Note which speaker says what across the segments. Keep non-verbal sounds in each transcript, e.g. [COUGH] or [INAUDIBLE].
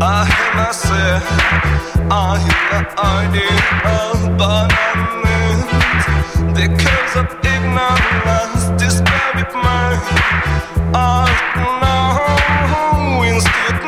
Speaker 1: aynası Aynı aynı the curse of ignorance This baby me. I know Instead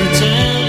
Speaker 1: useless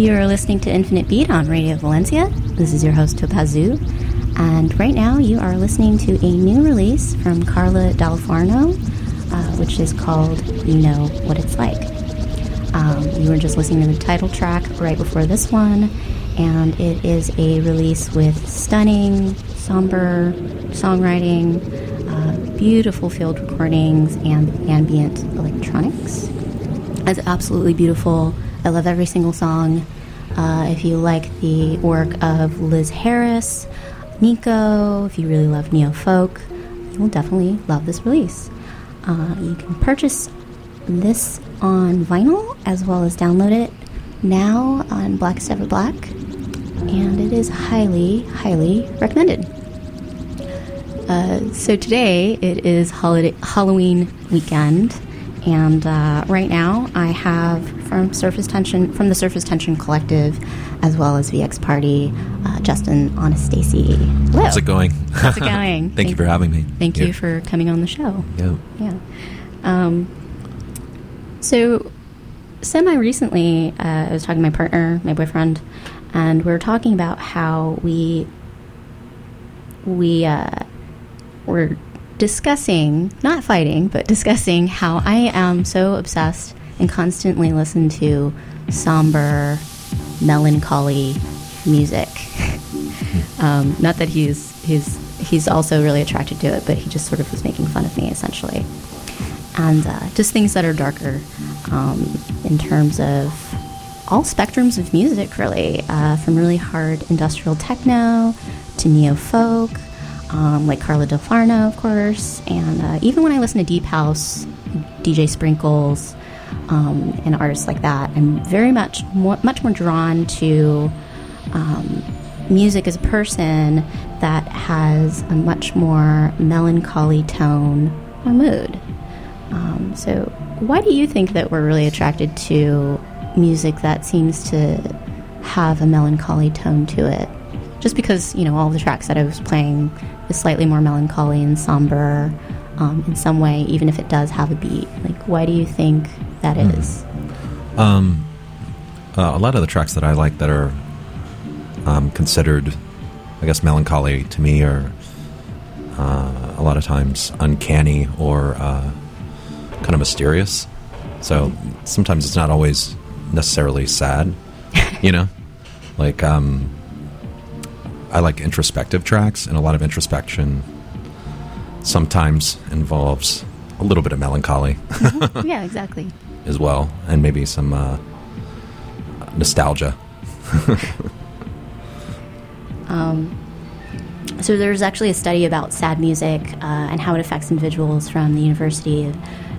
Speaker 2: You're listening to Infinite Beat on Radio Valencia. This is your host, Topazu. And right now you are listening to a new release from Carla Dal Forno, uh, which is called You Know What It's Like. Um, you were just listening to the title track right before this one, and it is a release with stunning, somber songwriting, uh, beautiful field recordings, and ambient electronics. It's absolutely beautiful. I love every single song. Uh, if you like the work of Liz Harris, Nico, if you really love neo folk, you will definitely love this release. Uh, you can purchase this on vinyl as well as download it now on Blackest Ever Black, and it is highly, highly recommended. Uh, so today it is holiday, Halloween weekend, and uh, right now I have from Surface Tension, from the Surface Tension Collective, as well as VX Party, uh, Justin Anastasi. Hello.
Speaker 3: How's it going?
Speaker 2: How's it going? [LAUGHS]
Speaker 3: Thank, you for having me.
Speaker 2: Thank you for coming on the show.
Speaker 3: Yeah.
Speaker 2: Yeah. Um, so, semi recently, uh, I was talking to my partner, my boyfriend, and we were talking about how we we uh, were discussing, not fighting, but discussing how I am so obsessed and constantly listen to somber, melancholy music. [LAUGHS] um, not that he's he's he's also really attracted to it, but he just sort of was making fun of me essentially, and uh, just things that are darker um, in terms of all spectrums of music, really, uh, from really hard industrial techno to neo folk, um, like Carla Dal Forno, of course, and uh, even when I listen to deep house, DJ Sprinkles, um, and artists like that, I'm very much more, much more drawn to um, music as a person that has a much more melancholy tone or mood. Um, so, why do you think that we're really attracted to music that seems to have a melancholy tone to it? Just because, you know, all the tracks that I was playing is slightly more melancholy and somber um, in some way, even if it does have a beat. Like, why do you think that is?
Speaker 3: Um, uh, a lot of the tracks that I like that are um, considered, I guess, melancholy to me are uh, a lot of times uncanny or uh, kind of mysterious. So sometimes it's not always necessarily sad, [LAUGHS] you know? Like, um, I like introspective tracks, and a lot of introspection sometimes involves a little bit of melancholy. [LAUGHS]
Speaker 2: yeah, exactly.
Speaker 3: As well, and maybe some uh, nostalgia. [LAUGHS]
Speaker 2: Um, so there's actually a study about sad music uh, and how it affects individuals from the University of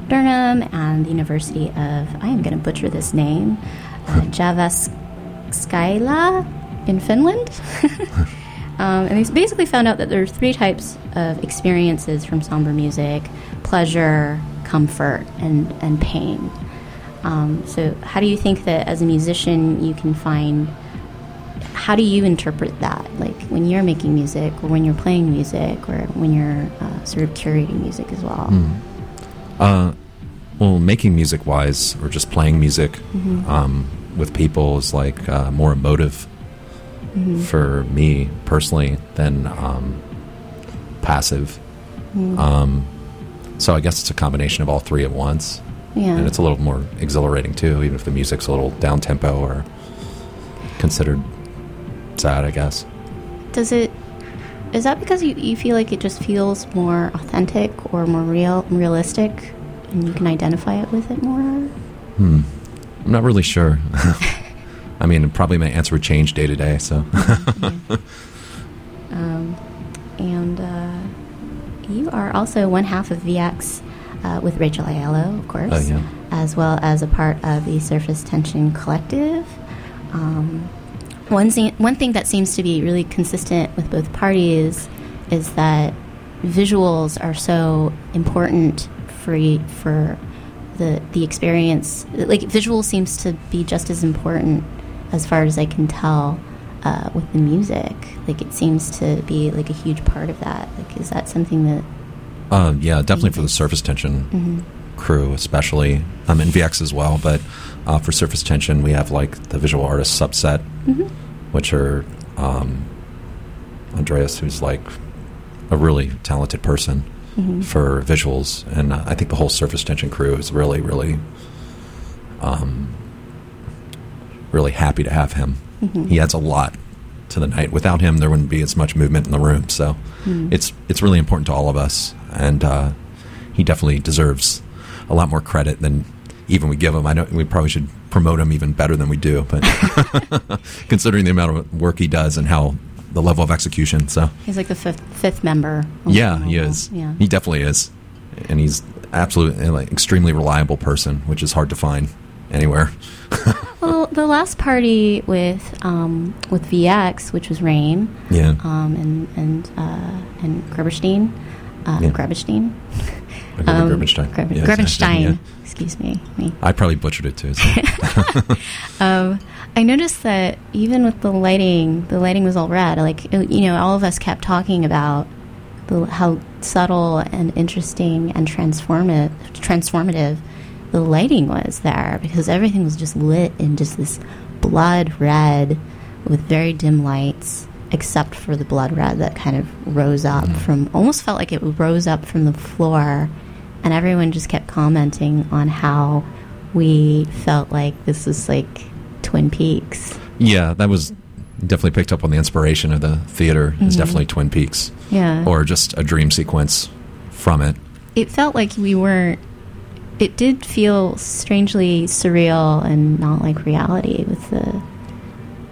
Speaker 2: Durham and the University of I am going to butcher this name, uh, [LAUGHS] Jyväskylä in Finland. [LAUGHS] um, and they basically found out that there are three types of experiences from somber music: pleasure, comfort, and and pain. Um, so, how do you think that as a musician you can find how do you interpret that? Like when you're making music or when you're playing music or when you're uh, sort of curating music as well?
Speaker 3: Uh, well, making music wise, or just playing music um, with people is like uh, more emotive for me personally than um, passive. Um, so I guess it's a combination of all three at once.
Speaker 2: Yeah
Speaker 3: And it's a little more exhilarating too, even if the music's a little down tempo or considered sad, I guess.
Speaker 2: does it is that because you, you feel like it just feels more authentic or more real realistic and you can identify it with it more Hmm.
Speaker 3: I'm not really sure. [LAUGHS] I mean, probably my answer would change day to day. So, [LAUGHS]
Speaker 2: um, and uh, you are also one half of VX uh, with Rachel Aiello, of course,
Speaker 3: Oh, yeah.
Speaker 2: as well as a part of the Surface Tension Collective. Um, one, thing, one thing that seems to be really consistent with both parties is that visuals are so important for y- for the the experience. Like visual seems to be just as important as far as I can tell uh, with the music. Like it seems to be like a huge part of that. Like is that something that
Speaker 3: uh, yeah, definitely for the surface tension crew, especially um, in VX as well. But uh, for Surface Tension, we have like the visual artist subset, which are um, Andreas, who's like a really talented person for visuals, and uh, I think the whole Surface Tension crew is really, really, um, really happy to have him. He adds a lot to the night. Without him, there wouldn't be as much movement in the room. So it's it's really important to all of us, and uh, he definitely deserves a lot more credit than even we give him. I know we probably should promote him even better than we do, but [LAUGHS] considering the amount of work he does and how the level of execution, so
Speaker 2: He's like the fifth fifth member.
Speaker 3: yeah, he is.
Speaker 2: Yeah.
Speaker 3: He definitely is, and he's absolutely like extremely reliable person, which is hard to find anywhere. [LAUGHS]
Speaker 2: Well, the last party with um, with VX, which was Rain,
Speaker 3: Yeah.
Speaker 2: um, and and uh, and Greberstein, uh,
Speaker 3: Yeah.
Speaker 2: Greberstein,
Speaker 3: Like Robert Grebenstein.
Speaker 2: Greben-
Speaker 3: Yeah,
Speaker 2: Grebenstein.
Speaker 3: yeah.
Speaker 2: Excuse me, me.
Speaker 3: I probably butchered it too. So. [LAUGHS]
Speaker 2: Um, I noticed that even with the lighting, the lighting was all red. Like it- you know, all of us kept talking about the, how subtle and interesting and transformative, transformative the lighting was there because everything was just lit in just this blood red with very dim lights, except for the blood red that kind of rose up mm-hmm. from almost felt like it rose up from the floor, and everyone just kept commenting on how we felt like this was like Twin Peaks.
Speaker 3: yeah, that was definitely picked up on the inspiration of the theater. It's mm-hmm. definitely Twin Peaks,
Speaker 2: Yeah.
Speaker 3: or just a dream sequence from it.
Speaker 2: it felt like we weren't it did feel strangely surreal and not like reality with the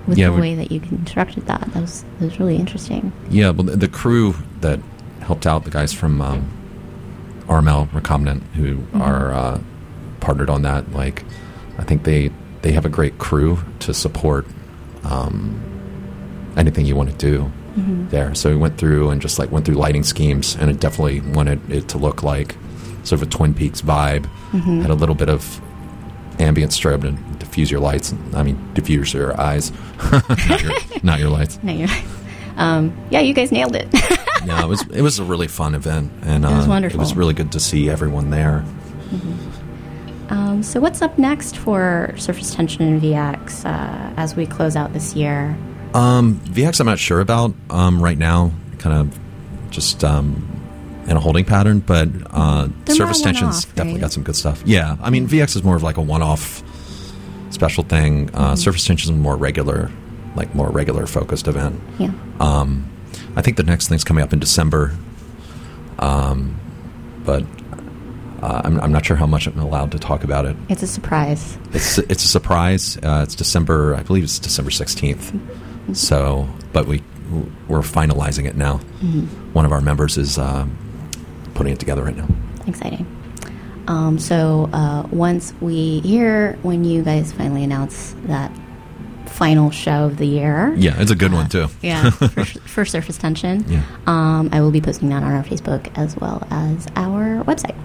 Speaker 2: with
Speaker 3: Yeah,
Speaker 2: the
Speaker 3: we-
Speaker 2: way that you constructed that. That was that was really interesting.
Speaker 3: Yeah, well, the, crew that helped out, the guys from um, RML Recombinant, who are uh, partnered on that, like, I think they they have a great crew to support um, anything you want to do there. So we went through and just like went through lighting schemes, and it definitely wanted it to look like sort of a Twin Peaks vibe. Had a little bit of ambient strobe to diffuse your lights. I mean, diffuse your eyes, [LAUGHS] not, your, not your lights.
Speaker 2: No, you're um, yeah, you guys nailed it. [LAUGHS]
Speaker 3: no, it was it was a really fun event, and uh,
Speaker 2: was wonderful.
Speaker 3: It was really good to see everyone there.
Speaker 2: um, so what's up next for Surface Tension and VX uh, as we close out this year?
Speaker 3: Um, VX, I'm not sure about um, right now. Kind of just um, in a holding pattern, but uh, Tension's
Speaker 2: one-off,
Speaker 3: definitely got some good stuff. Yeah, I mean VX is more of like a one-off special thing.
Speaker 2: Mm-hmm.
Speaker 3: Uh, Surface Tension is more regular, like more regular focused event.
Speaker 2: Yeah.
Speaker 3: Um, I think the next thing's coming up in December, um, but uh, I'm, I'm not sure how much I'm allowed to talk about it.
Speaker 2: It's a surprise.
Speaker 3: It's it's a surprise. Uh, it's December, I believe it's December sixteenth. So, but we we're finalizing it now. One of our members is um, putting it together right now.
Speaker 2: Exciting. Um, so uh, once we hear when you guys finally announce that final show of the year,
Speaker 3: Yeah, it's a good one too.
Speaker 2: yeah, [LAUGHS] for, for Surface Tension,
Speaker 3: Yeah.
Speaker 2: um, I will be posting that on our Facebook as well as our website.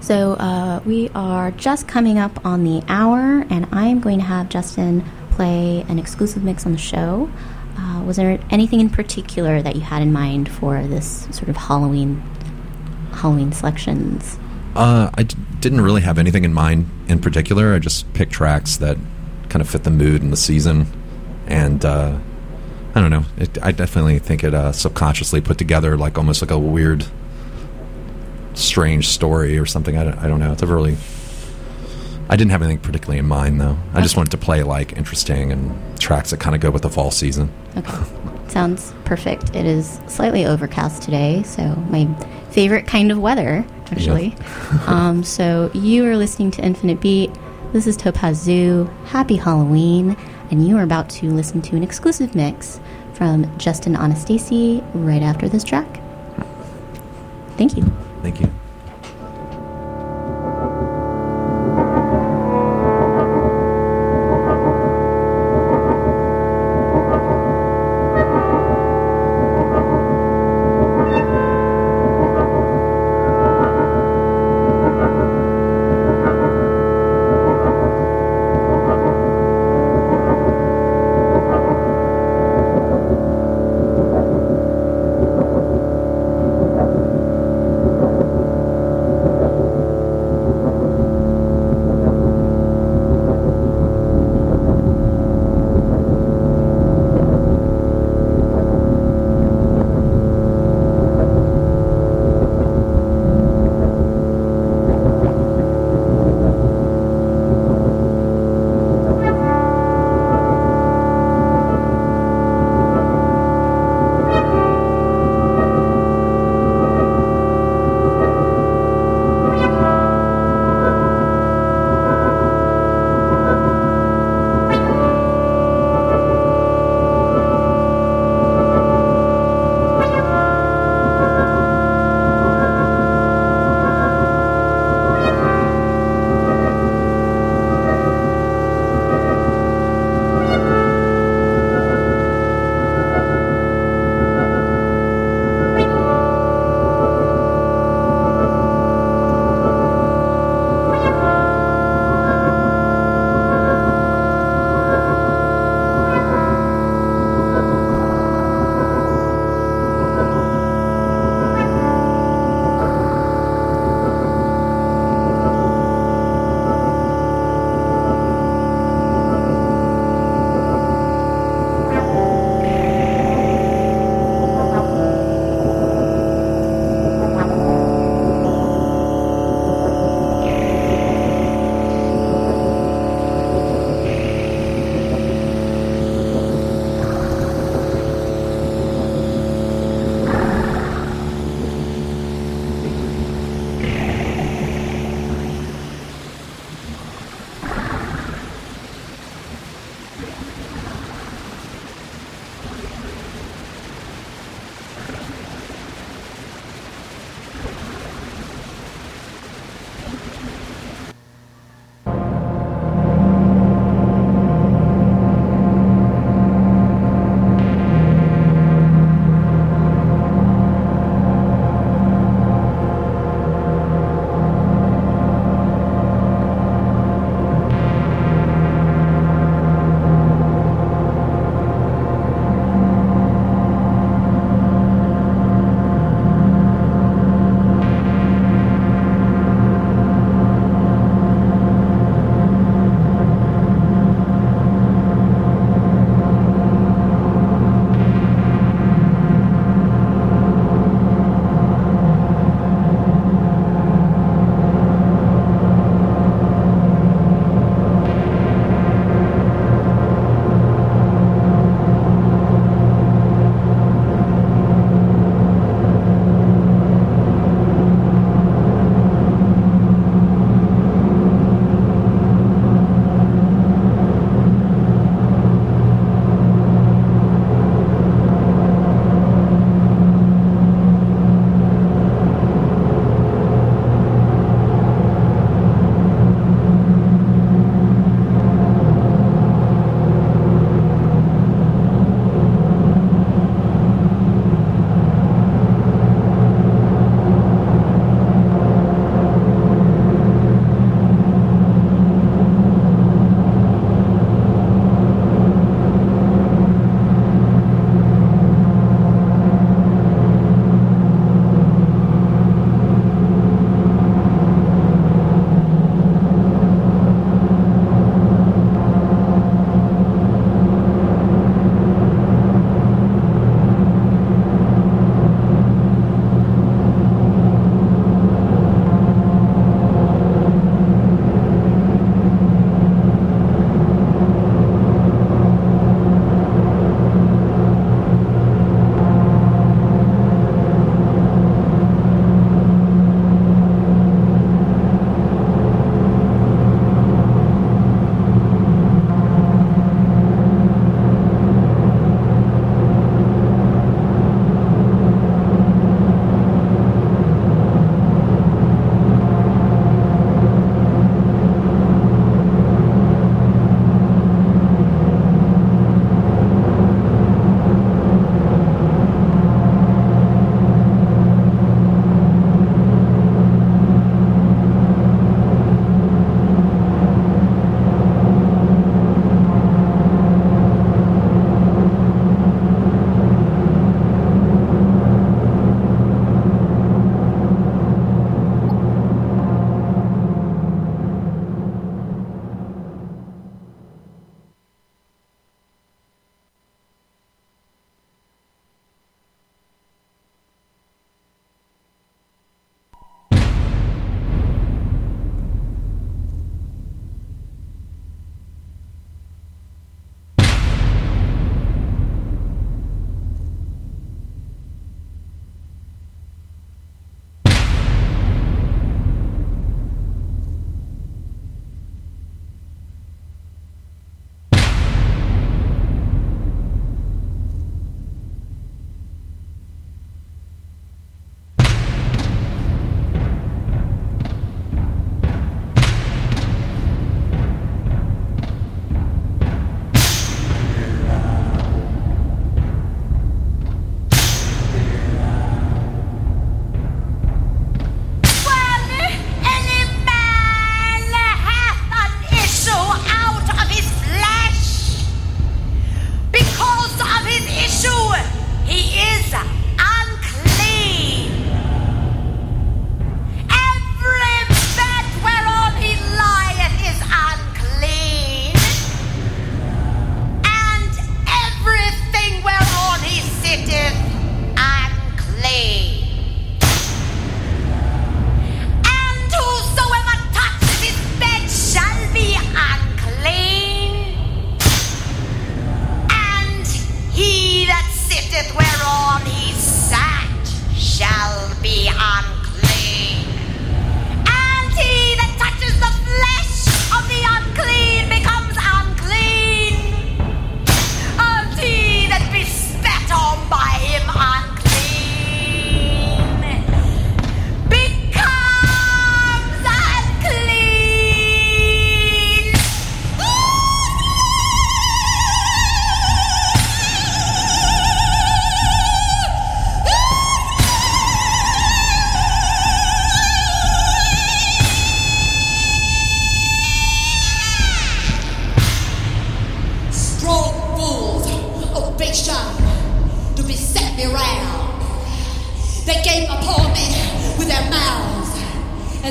Speaker 2: So uh, we are just coming up on the hour, and I am going to have Justin play an exclusive mix on the show. Uh, was there anything in particular that you had in mind for this sort of Halloween Halloween selections?
Speaker 3: Uh, I d- didn't really have anything in mind in particular. I just picked tracks that kind of fit the mood and the season, and uh, I don't know. It, I definitely think it uh, subconsciously put together like almost like a weird, strange story or something. I don't, I don't know. It's a really. I didn't have anything particularly in mind though. I just wanted to play like interesting and tracks that kind of go with the fall season.
Speaker 2: Okay. Sounds perfect. It is slightly overcast today, so my favorite kind of weather, actually. [LAUGHS] um, so you are listening to Infinite Beat. This is Topazu. Happy Halloween. And you are about to listen to an exclusive mix from Justin Anastasi right after this track. Thank you.
Speaker 3: Thank you.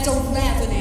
Speaker 4: As a ravening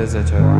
Speaker 5: visitor.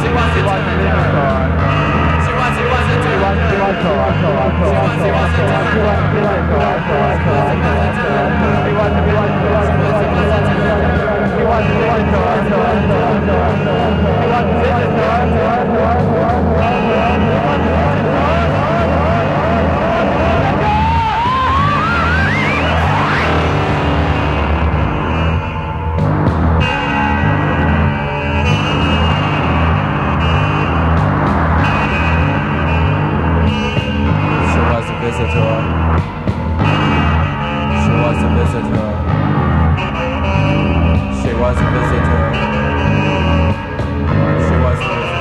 Speaker 5: He
Speaker 4: wants to be
Speaker 6: visitor. She was a visitor. She was a visitor. She was a visitor.